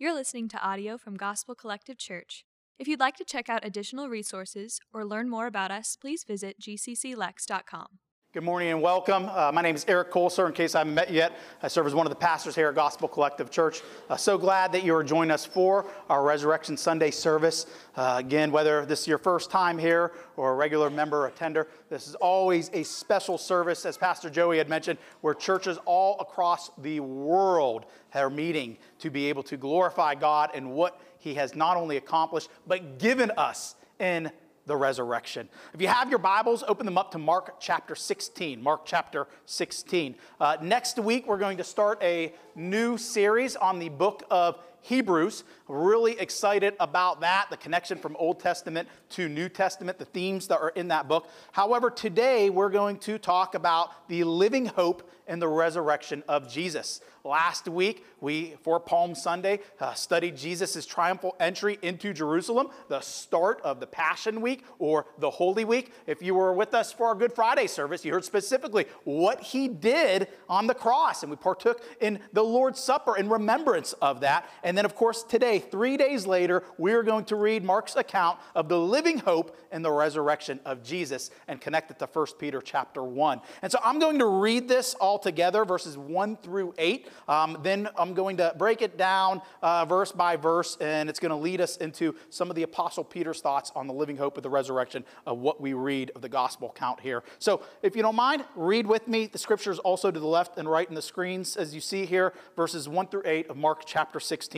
You're listening to audio from Gospel Collective Church. If you'd like to check out additional resources or learn more about us, please visit gcclex.com. Good morning and welcome. Uh, my name is Erik Koliser. In case I haven't met you yet, I serve as one of the pastors here at Gospel Collective Church. Uh, so glad that you are joining us for our Resurrection Sunday service. Uh, again, whether this is your first time here or a regular member or attender, this is always a special service, as Pastor Joey had mentioned, where churches all across the world are meeting to be able to glorify God and what He has not only accomplished, but given us in the resurrection. If you have your Bibles, open them up to Mark chapter 16. Mark chapter 16. Uh, next week, we're going to start a new series on the book of Hebrews. Really excited about that, the connection from Old Testament to New Testament, the themes that are in that book. However, today we're going to talk about the living hope and the resurrection of Jesus. Last week, we, for Palm Sunday, uh, studied Jesus' triumphal entry into Jerusalem, the start of the Passion Week or the Holy Week. If you were with us for our Good Friday service, you heard specifically what he did on the cross, and we partook in the Lord's Supper in remembrance of that. And then, of course, today, three days later, we are going to read Mark's account of the living hope and the resurrection of Jesus and connect it to 1 Peter chapter 1. And so I'm going to read this all together, verses 1 through 8. Um, then I'm going to break it down uh, verse by verse, and it's going to lead us into some of the Apostle Peter's thoughts on the living hope of the resurrection of what we read of the gospel count here. So if you don't mind, read with me. The scriptures also to the left and right in the screens, as you see here, verses 1 through 8 of Mark chapter 16.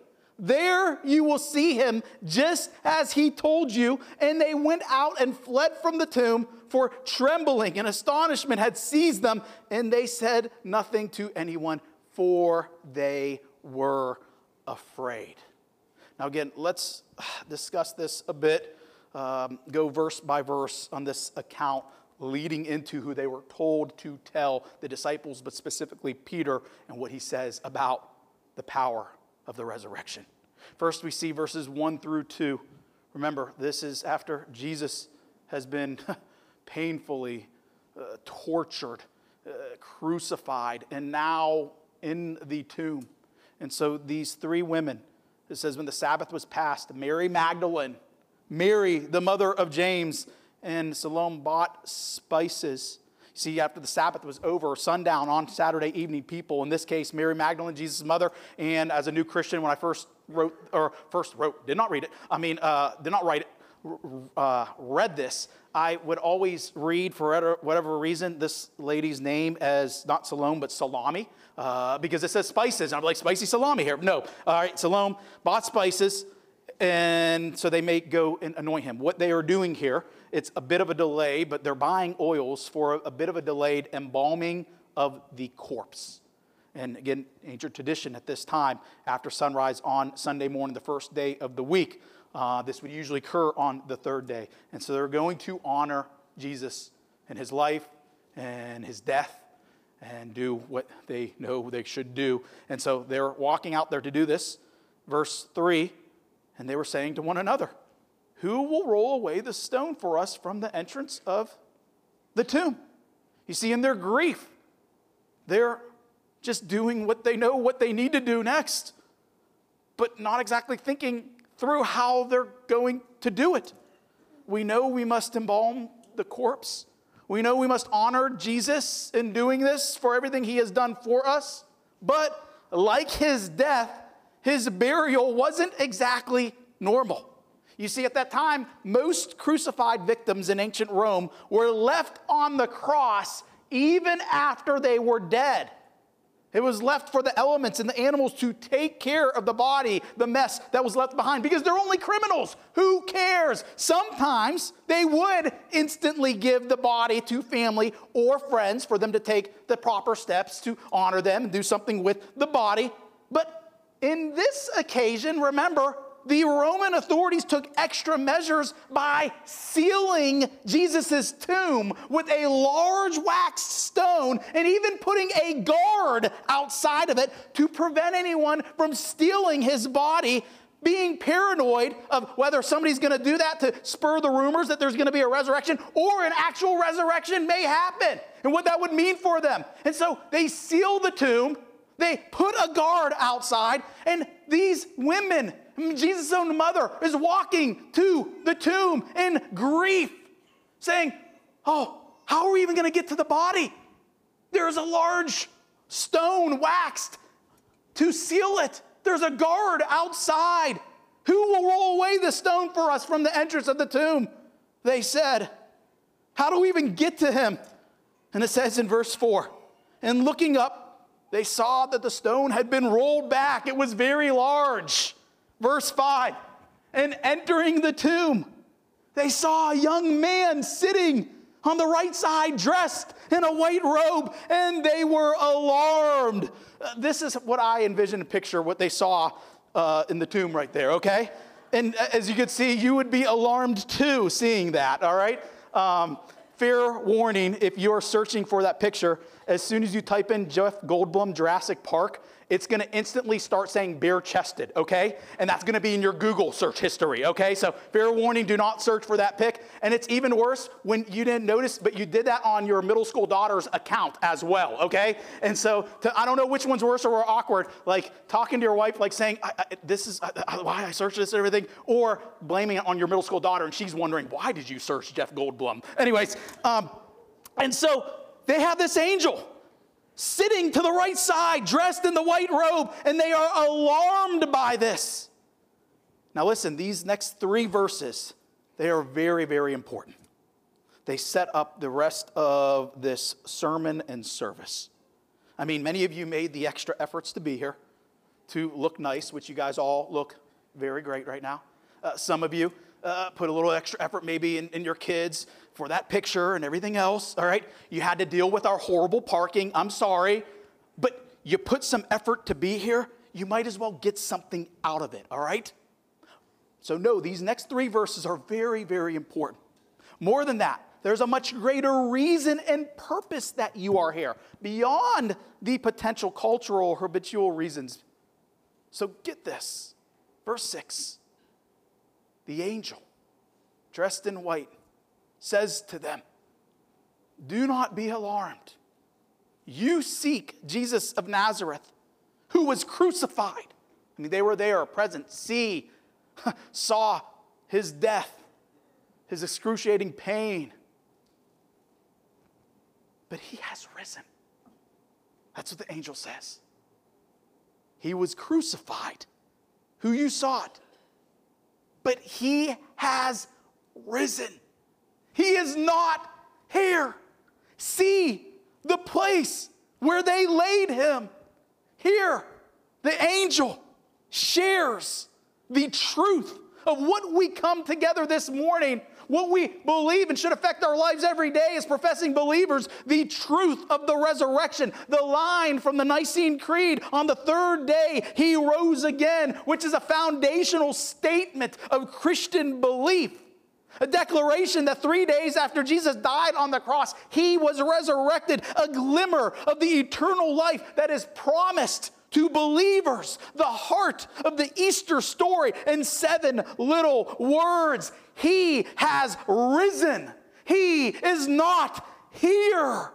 There you will see him just as he told you. And they went out and fled from the tomb, for trembling and astonishment had seized them, and they said nothing to anyone for they were afraid. Now, again, let's discuss this a bit, um, go verse by verse on this account leading into who they were told to tell the disciples, but specifically Peter, and what he says about the power of the resurrection. First, we see verses 1 through 2. Remember, this is after Jesus has been painfully uh, tortured, uh, crucified, and now in the tomb. And so these three women, it says, when the Sabbath was passed, Mary Magdalene, Mary, the mother of James, and Salome bought spices. See, after the Sabbath was over, sundown on Saturday evening, people, in this case, Mary Magdalene, Jesus' mother, and as a new Christian, when I first wrote, or first wrote, did not read it, I mean, uh, did not write it, uh, read this, I would always read, for whatever reason, this lady's name as not Salome, but Salami, uh, because it says spices. And I'm like, spicy salami here. No. All right, Salome bought spices, and so they may go and anoint him. What they are doing here, it's a bit of a delay, but they're buying oils for a bit of a delayed embalming of the corpse. And again, ancient tradition at this time, after sunrise on Sunday morning, the first day of the week, uh, this would usually occur on the third day. And so they're going to honor Jesus and his life and his death and do what they know they should do. And so they're walking out there to do this. Verse 3 and they were saying to one another, Who will roll away the stone for us from the entrance of the tomb? You see, in their grief, they're just doing what they know what they need to do next, but not exactly thinking through how they're going to do it. We know we must embalm the corpse. We know we must honor Jesus in doing this for everything he has done for us. But like his death, his burial wasn't exactly normal. You see, at that time, most crucified victims in ancient Rome were left on the cross even after they were dead. It was left for the elements and the animals to take care of the body, the mess that was left behind, because they're only criminals. Who cares? Sometimes they would instantly give the body to family or friends for them to take the proper steps to honor them and do something with the body. But in this occasion, remember, the Roman authorities took extra measures by sealing Jesus' tomb with a large wax stone and even putting a guard outside of it to prevent anyone from stealing his body. Being paranoid of whether somebody's gonna do that to spur the rumors that there's gonna be a resurrection or an actual resurrection may happen and what that would mean for them. And so they seal the tomb, they put a guard outside, and these women Jesus' own mother is walking to the tomb in grief, saying, Oh, how are we even going to get to the body? There's a large stone waxed to seal it. There's a guard outside. Who will roll away the stone for us from the entrance of the tomb? They said, How do we even get to him? And it says in verse 4 And looking up, they saw that the stone had been rolled back. It was very large. Verse 5 And entering the tomb, they saw a young man sitting on the right side, dressed in a white robe, and they were alarmed. Uh, this is what I envision and picture what they saw uh, in the tomb right there, okay? And uh, as you can see, you would be alarmed too seeing that, all right? Um, fair warning if you're searching for that picture, as soon as you type in Jeff Goldblum Jurassic Park, it's going to instantly start saying bare chested, okay? And that's going to be in your Google search history, okay? So, fair warning, do not search for that pic. And it's even worse when you didn't notice, but you did that on your middle school daughter's account as well, okay? And so, to, I don't know which one's worse or more awkward, like talking to your wife, like saying, I, I, This is I, why I searched this and everything, or blaming it on your middle school daughter and she's wondering, Why did you search Jeff Goldblum? Anyways, um, and so they have this angel sitting to the right side, dressed in the white robe, and they are alarmed by this. Now, listen, these next three verses, they are very, very important. They set up the rest of this sermon and service. I mean, many of you made the extra efforts to be here, to look nice, which you guys all look very great right now. Uh, some of you uh, put a little extra effort maybe in, in your kids for that picture and everything else, all right? You had to deal with our horrible parking. I'm sorry. But you put some effort to be here, you might as well get something out of it, all right? So, no, these next three verses are very, very important. More than that, there's a much greater reason and purpose that you are here beyond the potential cultural habitual reasons. So, get this. Verse 6 the angel, dressed in white, says to them, Do not be alarmed. You seek Jesus of Nazareth, who was crucified. I mean, they were there, present, see, saw his death, his excruciating pain. But he has risen. That's what the angel says. He was crucified, who you sought, but he has risen. He is not here. See the place where they laid him. Here, the angel shares the truth of what we come together this morning, what we believe and should affect our lives every day as professing believers, the truth of the resurrection. The line from the Nicene Creed on the third day, he rose again, which is a foundational statement of Christian belief. A declaration that three days after Jesus died on the cross, he was resurrected, a glimmer of the eternal life that is promised to believers. The heart of the Easter story in seven little words He has risen, He is not here.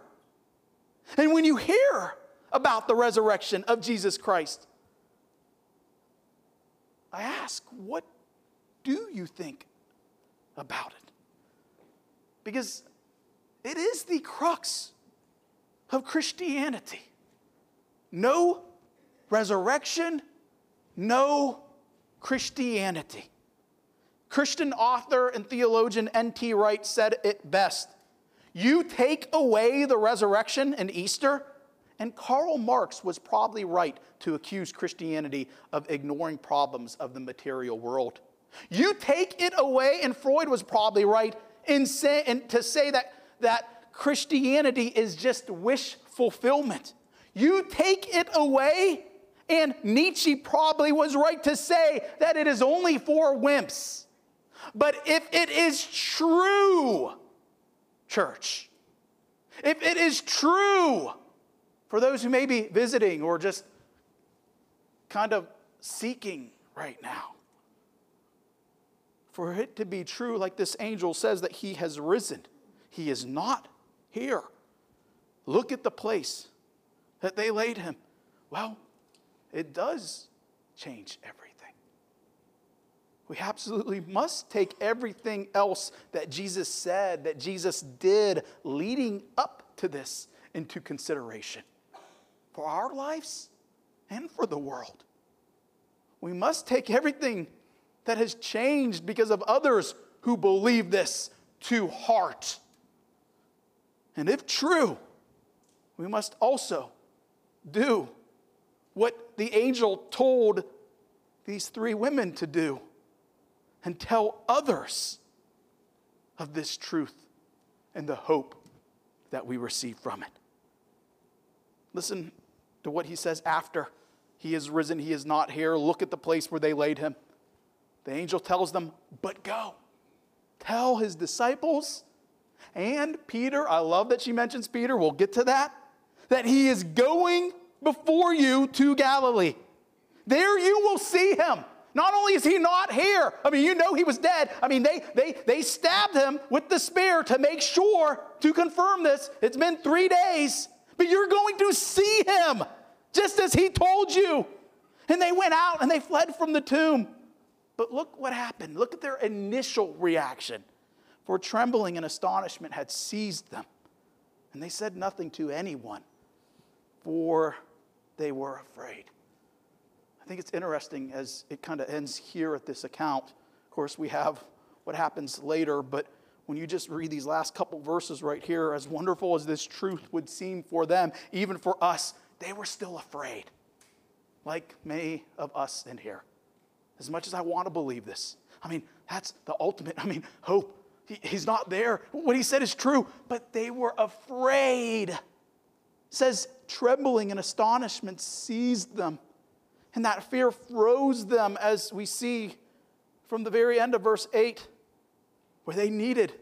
And when you hear about the resurrection of Jesus Christ, I ask, what do you think about it. Because it is the crux of Christianity. No resurrection, no Christianity. Christian author and theologian N.T. Wright said it best You take away the resurrection and Easter, and Karl Marx was probably right to accuse Christianity of ignoring problems of the material world. You take it away, and Freud was probably right in, say, in to say that, that Christianity is just wish fulfillment. You take it away, and Nietzsche probably was right to say that it is only for wimps. But if it is true, church, if it is true for those who may be visiting or just kind of seeking right now, for it to be true, like this angel says, that he has risen, he is not here. Look at the place that they laid him. Well, it does change everything. We absolutely must take everything else that Jesus said, that Jesus did leading up to this into consideration for our lives and for the world. We must take everything that has changed because of others who believe this to heart. And if true, we must also do what the angel told these three women to do and tell others of this truth and the hope that we receive from it. Listen to what he says after he is risen, he is not here. Look at the place where they laid him. The angel tells them, But go. Tell his disciples and Peter, I love that she mentions Peter, we'll get to that, that he is going before you to Galilee. There you will see him. Not only is he not here, I mean, you know he was dead. I mean, they, they, they stabbed him with the spear to make sure, to confirm this. It's been three days, but you're going to see him just as he told you. And they went out and they fled from the tomb. But look what happened. Look at their initial reaction. For trembling and astonishment had seized them. And they said nothing to anyone, for they were afraid. I think it's interesting as it kind of ends here at this account. Of course, we have what happens later, but when you just read these last couple verses right here, as wonderful as this truth would seem for them, even for us, they were still afraid, like many of us in here. As much as I want to believe this, I mean, that's the ultimate, I mean, hope. He, he's not there. What he said is true, but they were afraid. Says, trembling and astonishment seized them. And that fear froze them, as we see from the very end of verse 8, where they needed,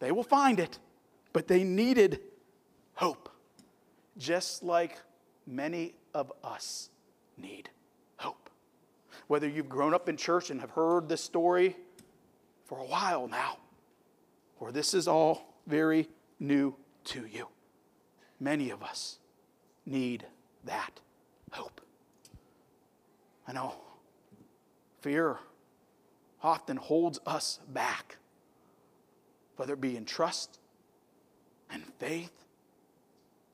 they will find it, but they needed hope, just like many of us need hope. Whether you've grown up in church and have heard this story for a while now, or this is all very new to you, many of us need that hope. I know fear often holds us back, whether it be in trust and faith.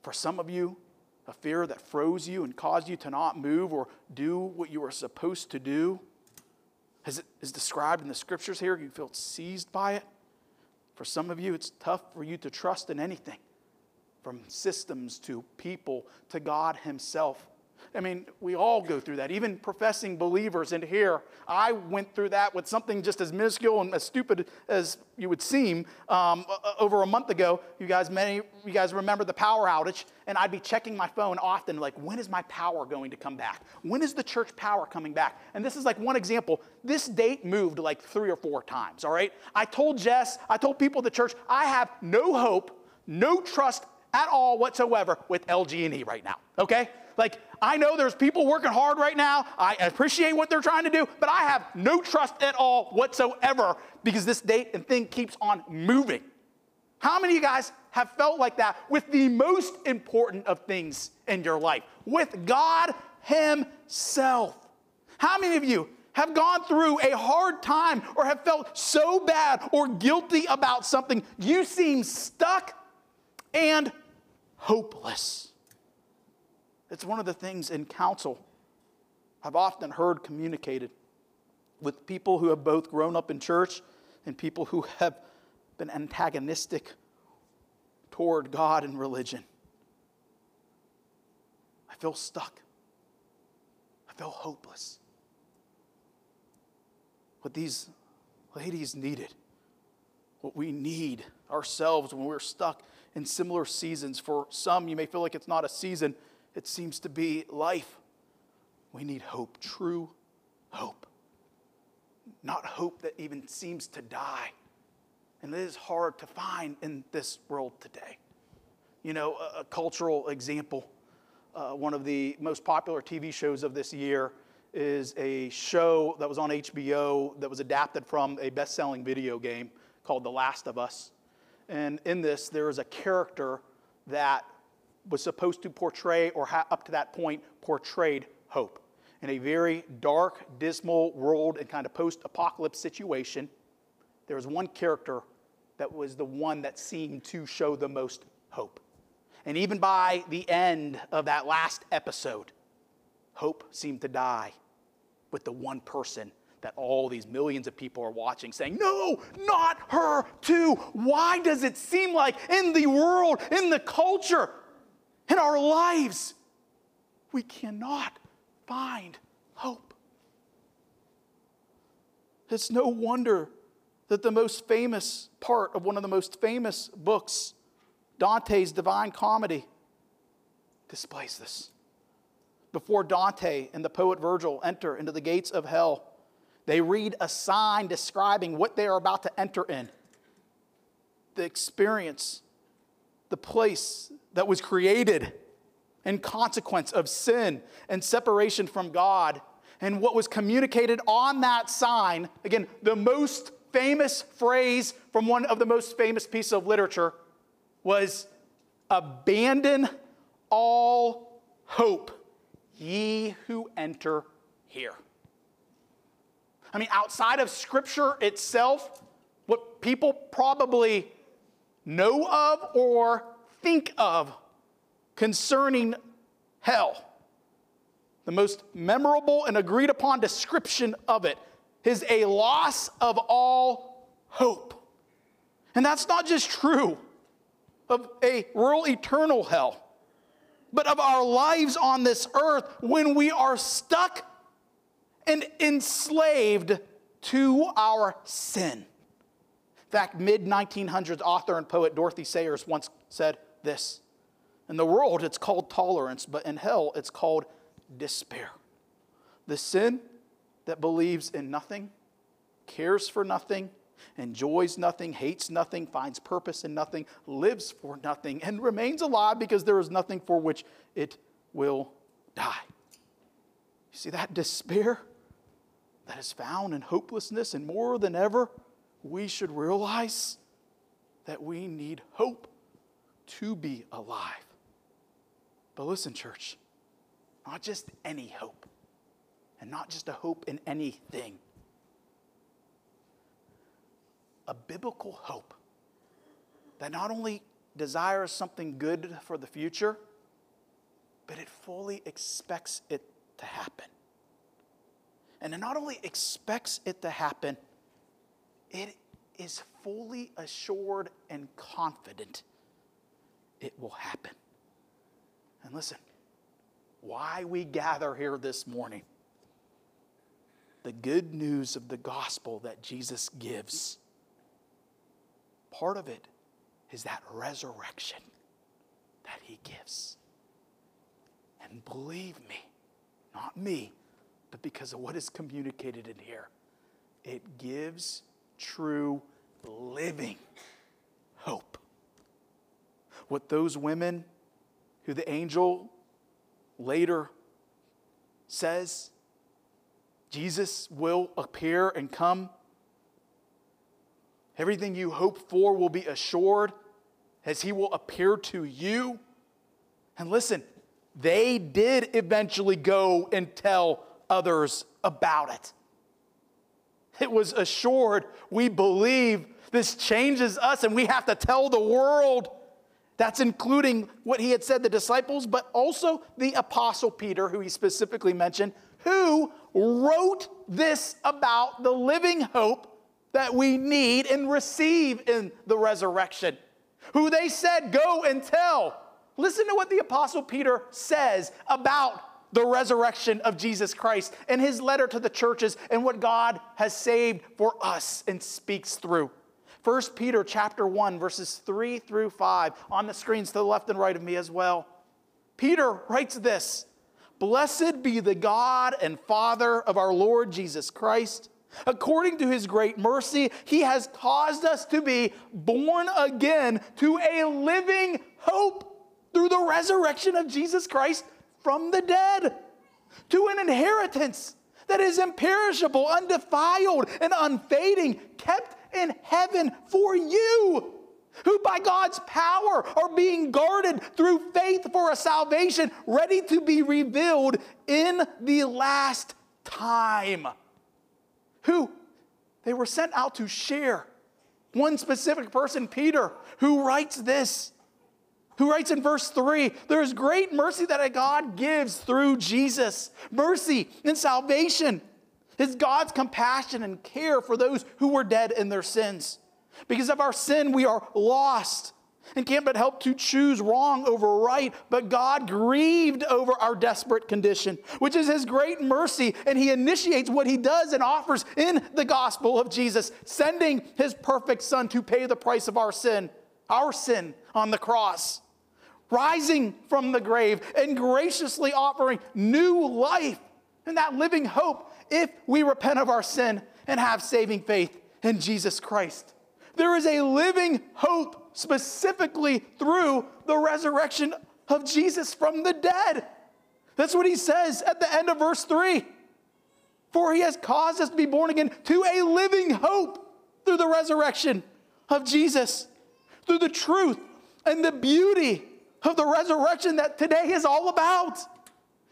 For some of you, a fear that froze you and caused you to not move or do what you were supposed to do, as it is described in the scriptures here, you feel seized by it. For some of you, it's tough for you to trust in anything, from systems to people to God Himself. I mean, we all go through that, even professing believers. And here, I went through that with something just as minuscule and as stupid as you would seem. Um, over a month ago, you guys, many you guys remember the power outage, and I'd be checking my phone often, like, when is my power going to come back? When is the church power coming back? And this is like one example. This date moved like three or four times, all right? I told Jess, I told people at the church, I have no hope, no trust at all whatsoever with LG&E right now, okay? Like, I know there's people working hard right now. I appreciate what they're trying to do, but I have no trust at all whatsoever because this date and thing keeps on moving. How many of you guys have felt like that with the most important of things in your life? With God Himself. How many of you have gone through a hard time or have felt so bad or guilty about something you seem stuck and hopeless? It's one of the things in counsel I've often heard communicated with people who have both grown up in church and people who have been antagonistic toward God and religion. I feel stuck. I feel hopeless. What these ladies needed, what we need ourselves when we're stuck in similar seasons. For some, you may feel like it's not a season, it seems to be life. We need hope, true hope. Not hope that even seems to die. And it is hard to find in this world today. You know, a, a cultural example, uh, one of the most popular TV shows of this year is a show that was on HBO that was adapted from a best selling video game called The Last of Us. And in this, there is a character that was supposed to portray, or ha- up to that point, portrayed hope. In a very dark, dismal world and kind of post apocalypse situation, there was one character that was the one that seemed to show the most hope. And even by the end of that last episode, hope seemed to die with the one person that all these millions of people are watching saying, No, not her too. Why does it seem like in the world, in the culture, in our lives, we cannot find hope? It's no wonder that the most famous part of one of the most famous books, Dante's Divine Comedy, displays this. Before Dante and the poet Virgil enter into the gates of hell, they read a sign describing what they are about to enter in the experience, the place that was created in consequence of sin and separation from God. And what was communicated on that sign, again, the most famous phrase from one of the most famous pieces of literature was abandon all hope, ye who enter here. I mean, outside of Scripture itself, what people probably know of or think of concerning hell, the most memorable and agreed upon description of it is a loss of all hope. And that's not just true of a real eternal hell, but of our lives on this earth when we are stuck and enslaved to our sin. In fact, mid 1900s author and poet Dorothy Sayers once said this In the world, it's called tolerance, but in hell, it's called despair. The sin that believes in nothing, cares for nothing, enjoys nothing, hates nothing, finds purpose in nothing, lives for nothing, and remains alive because there is nothing for which it will die. You see that despair? That is found in hopelessness, and more than ever, we should realize that we need hope to be alive. But listen, church, not just any hope, and not just a hope in anything. A biblical hope that not only desires something good for the future, but it fully expects it to happen. And it not only expects it to happen, it is fully assured and confident it will happen. And listen, why we gather here this morning, the good news of the gospel that Jesus gives, part of it is that resurrection that he gives. And believe me, not me, but because of what is communicated in here. It gives true living hope. What those women who the angel later says Jesus will appear and come. Everything you hope for will be assured as he will appear to you. And listen, they did eventually go and tell others about it. It was assured, we believe this changes us and we have to tell the world. That's including what he had said, the disciples, but also the apostle Peter, who he specifically mentioned, who wrote this about the living hope that we need and receive in the resurrection. Who they said, Go and tell. Listen to what the Apostle Peter says about the resurrection of Jesus Christ and his letter to the churches and what God has saved for us and speaks through. 1 Peter chapter 1 verses 3 through 5 on the screens to the left and right of me as well. Peter writes this, Blessed be the God and Father of our Lord Jesus Christ. According to his great mercy, he has caused us to be born again to a living hope through the resurrection of Jesus Christ from the dead, to an inheritance that is imperishable, undefiled, and unfading, kept in heaven for you who by God's power are being guarded through faith for a salvation ready to be revealed in the last time who they were sent out to share. One specific person, Peter, who writes this, who writes in verse 3 there is great mercy that a God gives through Jesus. Mercy and salvation is God's compassion and care for those who were dead in their sins. Because of our sin, we are lost and can't but help to choose wrong over right. But God grieved over our desperate condition, which is His great mercy. And He initiates what He does and offers in the gospel of Jesus, sending His perfect Son to pay the price of our sin, our sin on the cross, rising from the grave and graciously offering new life and that living hope if we repent of our sin and have saving faith in Jesus Christ. There is a living hope specifically through the resurrection of Jesus from the dead. That's what he says at the end of verse 3. For he has caused us to be born again to a living hope through the resurrection of Jesus, through the truth and the beauty of the resurrection that today is all about.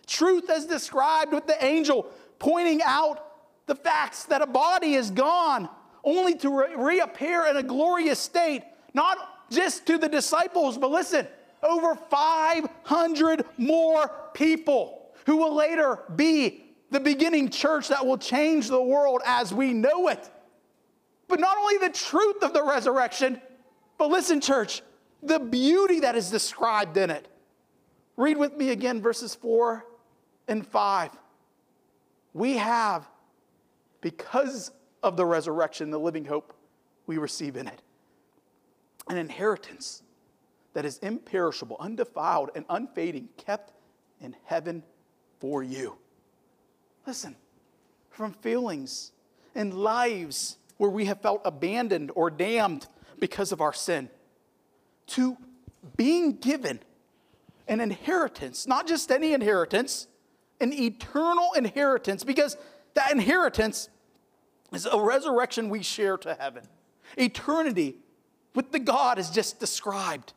Truth as described with the angel pointing out the facts that a body is gone only to re- reappear in a glorious state, not just to the disciples, but listen, over 500 more people who will later be the beginning church that will change the world as we know it. But not only the truth of the resurrection, but listen, church, the beauty that is described in it. Read with me again verses 4 and 5. We have, because of the resurrection, the living hope we receive in it an inheritance that is imperishable, undefiled, and unfading, kept in heaven for you. Listen, from feelings and lives where we have felt abandoned or damned because of our sin, to being given an inheritance, not just any inheritance, an eternal inheritance, because that inheritance is a resurrection we share to heaven. Eternity with the God is just described.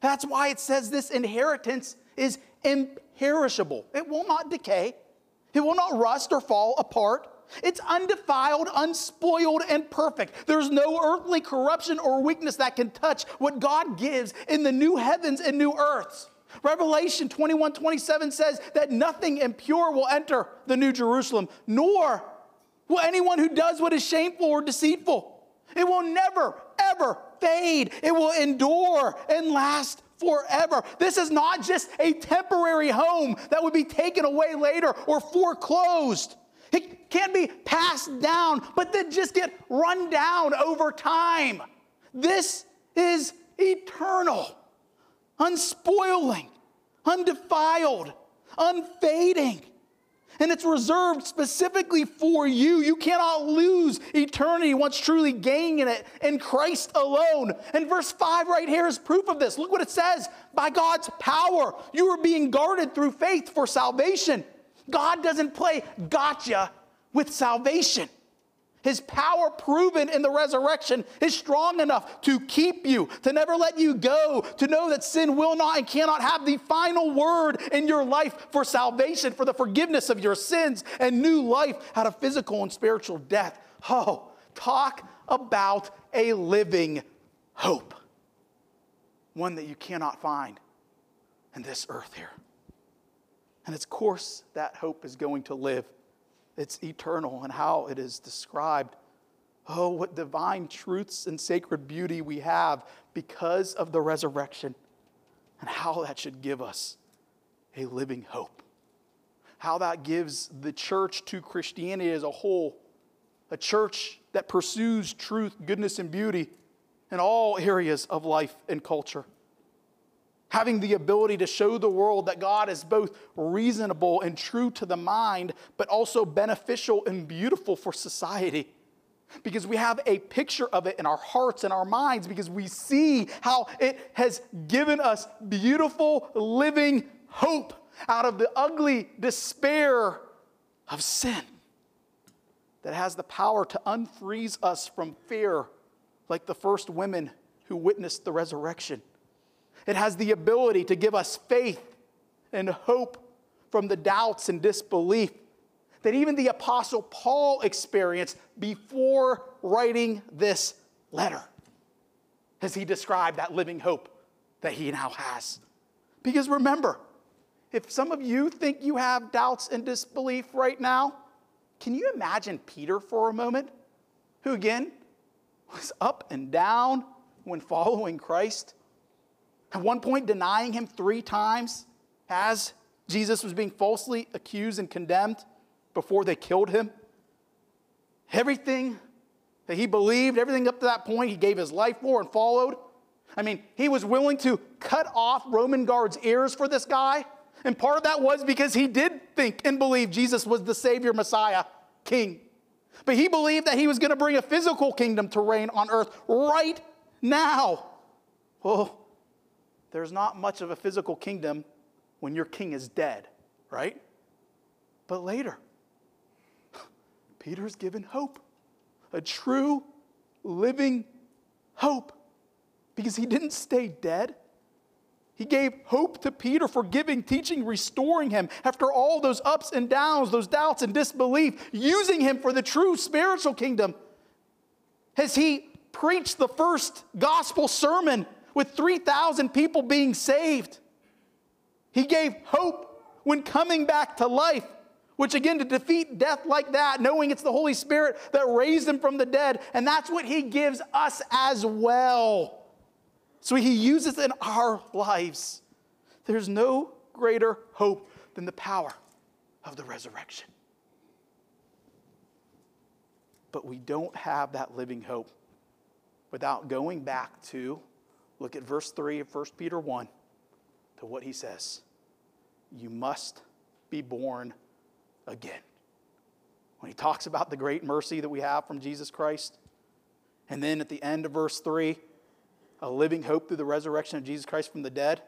That's why it says this inheritance is imperishable. It will not decay, it will not rust or fall apart. It's undefiled, unspoiled, and perfect. There's no earthly corruption or weakness that can touch what God gives in the new heavens and new earths. Revelation 21 27 says that nothing impure will enter the new Jerusalem, nor will anyone who does what is shameful or deceitful. It will never, ever fade, it will endure and last forever. This is not just a temporary home that would be taken away later or foreclosed. It can't be passed down, but then just get run down over time. This is eternal, unspoiling, undefiled, unfading and it's reserved specifically for you. You cannot lose eternity once truly gaining it in Christ alone. And verse 5 right here is proof of this. Look what it says by God's power, you are being guarded through faith for salvation. God doesn't play gotcha with salvation. His power proven in the resurrection is strong enough to keep you, to never let you go, to know that sin will not and cannot have the final word in your life for salvation, for the forgiveness of your sins, and new life out of physical and spiritual death. Oh, talk about a living hope, one that you cannot find in this earth here. And of course, that hope is going to live. It's eternal and how it is described. Oh, what divine truths and sacred beauty we have because of the resurrection, and how that should give us a living hope. How that gives the church to Christianity as a whole, a church that pursues truth, goodness, and beauty in all areas of life and culture. Having the ability to show the world that God is both reasonable and true to the mind, but also beneficial and beautiful for society because we have a picture of it in our hearts and our minds because we see how it has given us beautiful living hope out of the ugly despair of sin that has the power to unfreeze us from fear like the first women who witnessed the resurrection. It has the ability to give us faith and hope from the doubts and disbelief that even the Apostle Paul experienced before writing this letter as he described that living hope that he now has. Because remember, if some of you think you have doubts and disbelief right now, can you imagine Peter for a moment, who again was up and down when following Christ? At one point, denying him three times as Jesus was being falsely accused and condemned before they killed him. Everything that he believed, everything up to that point, he gave his life for and followed. I mean, he was willing to cut off Roman guards' ears for this guy. And part of that was because he did think and believe Jesus was the Savior, Messiah, King. But he believed that he was going to bring a physical kingdom to reign on earth right now. Well, there's not much of a physical kingdom when your king is dead, right? But later, Peter's given hope, a true, living hope, because he didn't stay dead. He gave hope to Peter, forgiving, teaching, restoring him after all those ups and downs, those doubts and disbelief, using him for the true spiritual kingdom. As he preached the first gospel sermon with 3,000 people being saved, he gave hope when coming back to life which again, to defeat death like that, knowing it's the Holy Spirit that raised him from the dead, and that's what he gives us as well. So he uses in our lives. There's no greater hope than the power of the resurrection. But we don't have that living hope without going back to look at verse 3 of 1 Peter 1 to what he says. You must be born again. When he talks about the great mercy that we have from Jesus Christ, and then at the end of verse 3, a living hope through the resurrection of Jesus Christ from the dead.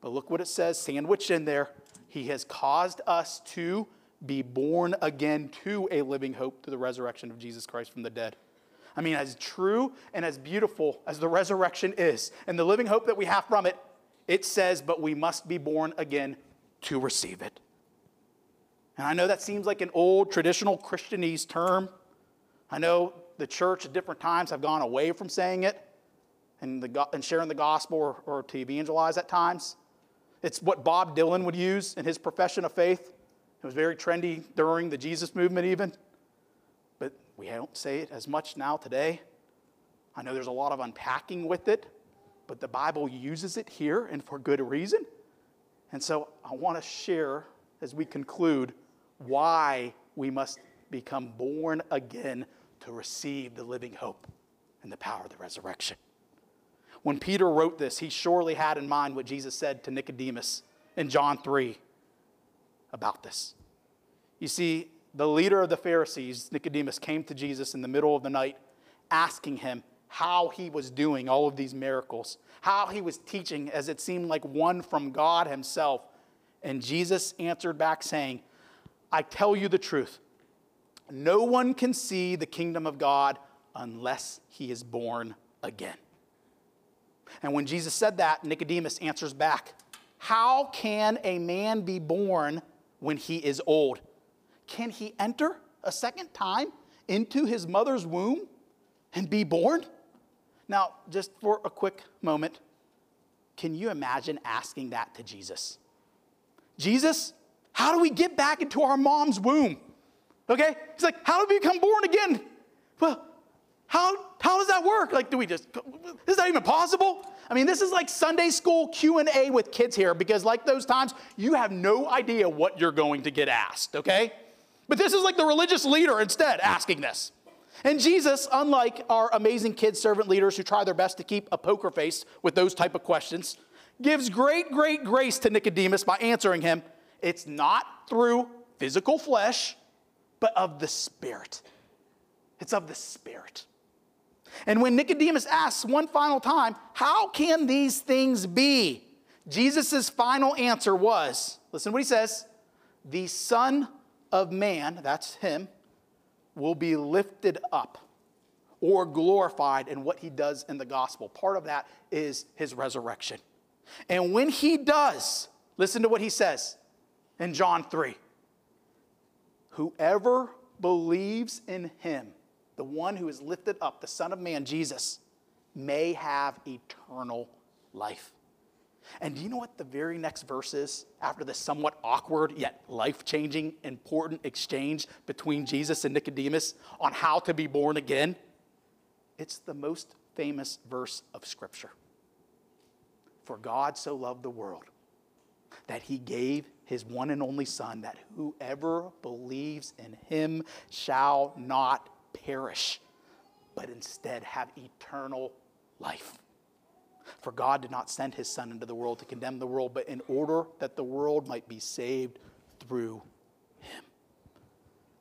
But look what it says, sandwiched in there. He has caused us to be born again to a living hope through the resurrection of Jesus Christ from the dead. I mean, as true and as beautiful as the resurrection is, and the living hope that we have from it, it says, but we must be born again to receive it. And I know that seems like an old traditional Christianese term. I know the church at different times have gone away from saying it and, the, and sharing the gospel or, or to evangelize at times. It's what Bob Dylan would use in his profession of faith. It was very trendy during the Jesus movement, even. We don't say it as much now today. I know there's a lot of unpacking with it, but the Bible uses it here and for good reason. And so I want to share as we conclude why we must become born again to receive the living hope and the power of the resurrection. When Peter wrote this, he surely had in mind what Jesus said to Nicodemus in John 3 about this. You see, the leader of the Pharisees, Nicodemus, came to Jesus in the middle of the night asking him how he was doing all of these miracles, how he was teaching as it seemed like one from God himself. And Jesus answered back saying, I tell you the truth. No one can see the kingdom of God unless he is born again. And when Jesus said that, Nicodemus answers back How can a man be born when he is old? Can he enter a second time into his mother's womb and be born? Now, just for a quick moment, can you imagine asking that to Jesus? Jesus, how do we get back into our mom's womb? Okay? He's like, how do we become born again? Well, how, how does that work? Like, do we just, is that even possible? I mean, this is like Sunday school Q&A with kids here because like those times, you have no idea what you're going to get asked, okay? But this is like the religious leader instead asking this. And Jesus, unlike our amazing kid servant leaders who try their best to keep a poker face with those type of questions, gives great, great grace to Nicodemus by answering him, it's not through physical flesh, but of the Spirit. It's of the Spirit. And when Nicodemus asks one final time, How can these things be? Jesus' final answer was listen to what he says the Son of Man, that's him, will be lifted up or glorified in what he does in the gospel. Part of that is his resurrection. And when he does, listen to what he says in John 3 Whoever believes in him, the one who is lifted up, the Son of Man, Jesus, may have eternal life. And do you know what the very next verse is after this somewhat awkward yet life changing, important exchange between Jesus and Nicodemus on how to be born again? It's the most famous verse of Scripture. For God so loved the world that he gave his one and only Son, that whoever believes in him shall not perish, but instead have eternal life. For God did not send his Son into the world to condemn the world, but in order that the world might be saved through him.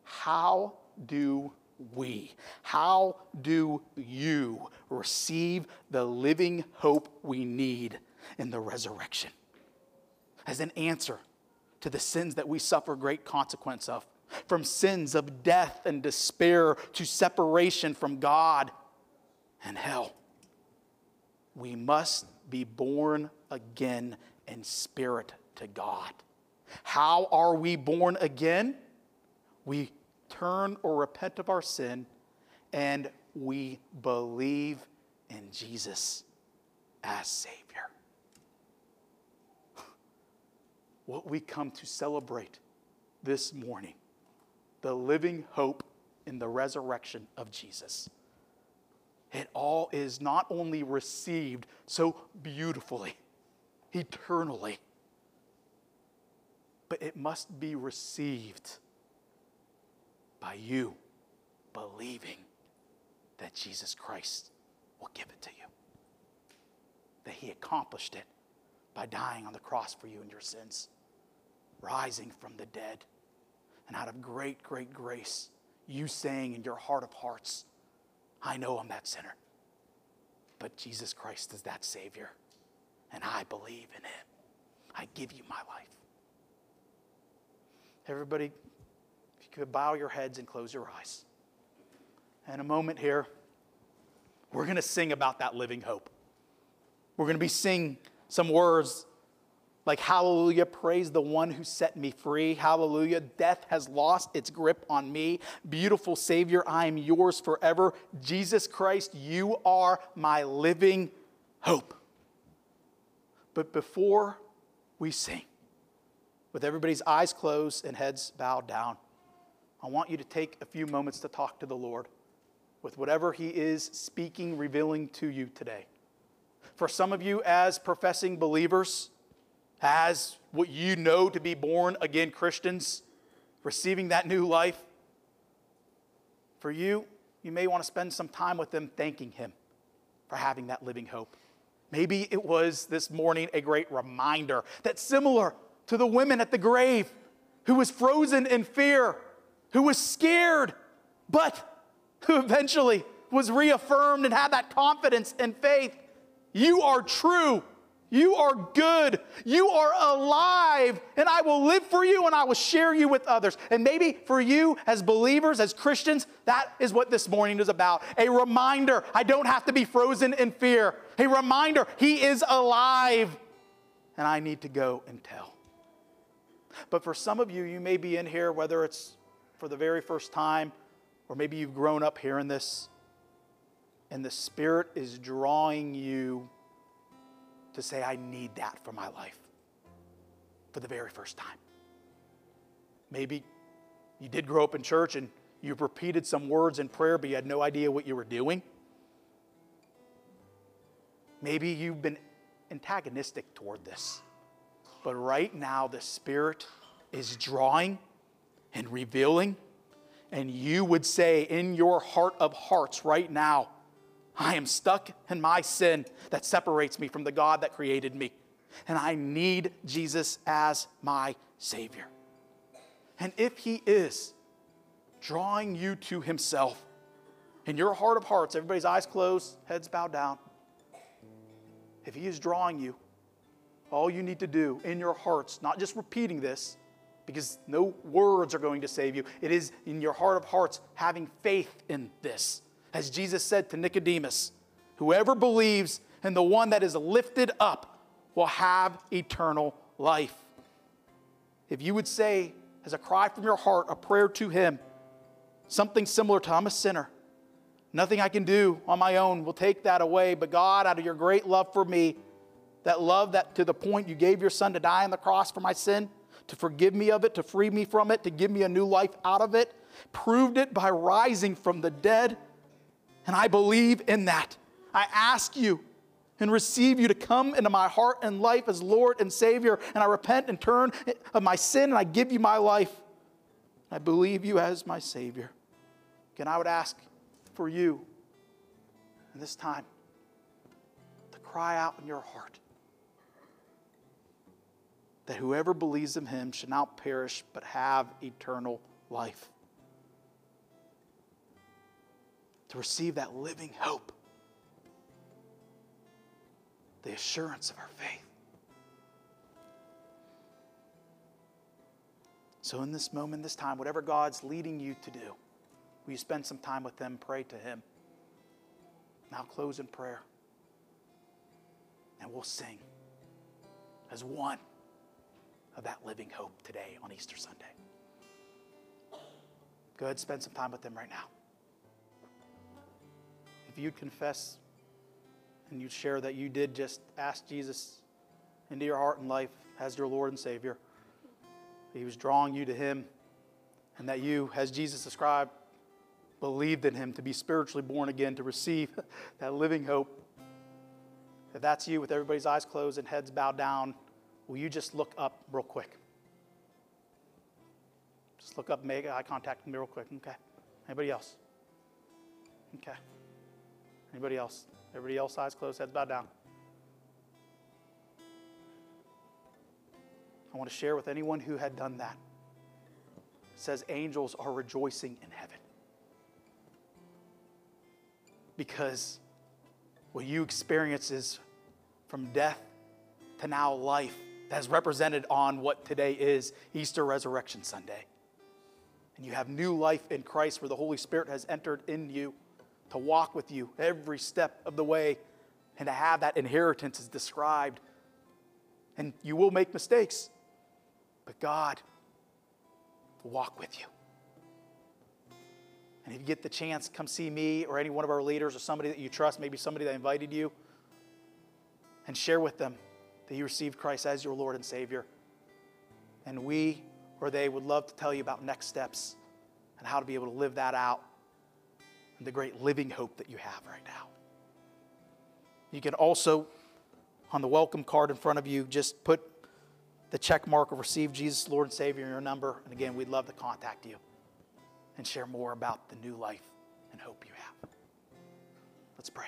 How do we, how do you receive the living hope we need in the resurrection? As an answer to the sins that we suffer great consequence of, from sins of death and despair to separation from God and hell we must be born again in spirit to God. How are we born again? We turn or repent of our sin and we believe in Jesus as Savior. What we come to celebrate this morning, the living hope in the resurrection of Jesus it all is not only received so beautifully, eternally, but it must be received by you believing that Jesus Christ will give it to you. That he accomplished it by dying on the cross for you and your sins, rising from the dead, and out of great, great grace, you saying in your heart of hearts, I know I'm that sinner. But Jesus Christ is that Savior, and I believe in Him. I give you my life. Everybody, if you could bow your heads and close your eyes. In a moment here, we're going to sing about that living hope. We're going to be sing some words like, Hallelujah, praise the one who set me free. Hallelujah, death has lost its grip on me. Beautiful Savior, I am yours forever. Jesus Christ, you are my living hope. But before we sing, with everybody's eyes closed and heads bowed down, I want you to take a few moments to talk to the Lord with whatever He is speaking, revealing to you today. For some of you, as professing believers, as what you know to be born again Christians, receiving that new life, for you, you may want to spend some time with them thanking Him for having that living hope. Maybe it was this morning a great reminder that similar to the women at the grave who was frozen in fear, who was scared, but who eventually was reaffirmed and had that confidence and faith. You are true you are good. You are alive. And I will live for you and I will share you with others. And maybe for you as believers, as Christians, that is what this morning is about. A reminder I don't have to be frozen in fear. A reminder He is alive. And I need to go and tell. But for some of you, you may be in here, whether it's for the very first time or maybe you've grown up hearing this, and the Spirit is drawing you to say, I need that for my life for the very first time. Maybe you did grow up in church and you've repeated some words in prayer, but you had no idea what you were doing. Maybe you've been antagonistic toward this. But right now, the Spirit is drawing and revealing. And you would say in your heart of hearts right now, I am stuck in my sin that separates me from the God that created me. And I need Jesus as my Savior. And if He is drawing you to Himself, in your heart of hearts, everybody's eyes closed, heads bowed down, if He is drawing you, all you need to do in your hearts, not just repeating this, because no words are going to save you, it is in your heart of hearts having faith in this. As Jesus said to Nicodemus, whoever believes in the one that is lifted up will have eternal life. If you would say, as a cry from your heart, a prayer to Him, something similar to, I'm a sinner. Nothing I can do on my own will take that away, but God, out of your great love for me, that love that to the point you gave your son to die on the cross for my sin, to forgive me of it, to free me from it, to give me a new life out of it, proved it by rising from the dead. And I believe in that. I ask you and receive you to come into my heart and life as Lord and Savior. And I repent and turn of my sin and I give you my life. I believe you as my Savior. Again, I would ask for you in this time to cry out in your heart that whoever believes in him should not perish but have eternal life. To receive that living hope, the assurance of our faith. So, in this moment, this time, whatever God's leading you to do, will you spend some time with Him, pray to Him? Now, close in prayer. And we'll sing as one of that living hope today on Easter Sunday. Go ahead, spend some time with them right now. If you'd confess and you'd share that you did just ask Jesus into your heart and life as your Lord and Savior, He was drawing you to Him, and that you, as Jesus described, believed in Him to be spiritually born again, to receive that living hope. If that's you, with everybody's eyes closed and heads bowed down, will you just look up real quick? Just look up, make eye contact with me real quick. Okay. Anybody else? Okay. Anybody else? Everybody else, eyes closed, heads bowed down. I want to share with anyone who had done that. It says angels are rejoicing in heaven. Because what you experience is from death to now life that is represented on what today is Easter Resurrection Sunday. And you have new life in Christ where the Holy Spirit has entered in you to walk with you every step of the way and to have that inheritance is described. And you will make mistakes, but God will walk with you. And if you get the chance, come see me or any one of our leaders or somebody that you trust, maybe somebody that invited you, and share with them that you received Christ as your Lord and Savior. And we or they would love to tell you about next steps and how to be able to live that out and the great living hope that you have right now. You can also, on the welcome card in front of you, just put the check mark of receive Jesus, Lord and Savior, in your number. And again, we'd love to contact you and share more about the new life and hope you have. Let's pray.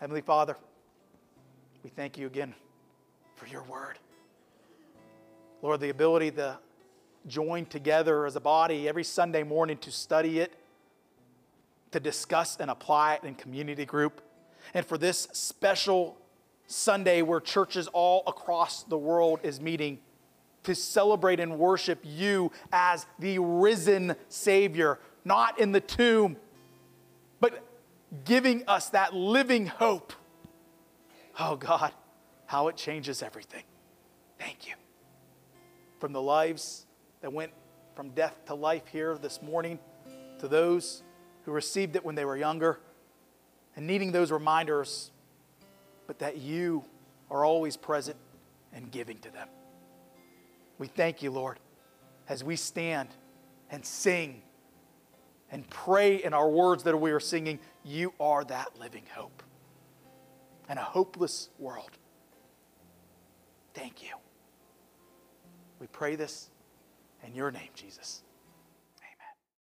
Heavenly Father, we thank you again for your word. Lord, the ability to join together as a body every Sunday morning to study it, to discuss and apply it in community group, and for this special Sunday where churches all across the world is meeting to celebrate and worship you as the risen Savior, not in the tomb, but giving us that living hope. Oh God how it changes everything. Thank you. From the lives that went from death to life here this morning to those who received it when they were younger and needing those reminders, but that you are always present and giving to them. We thank you, Lord. as we stand and sing and pray in our words that we are singing, you are that living hope in a hopeless world. Thank you. We pray this in your name, Jesus.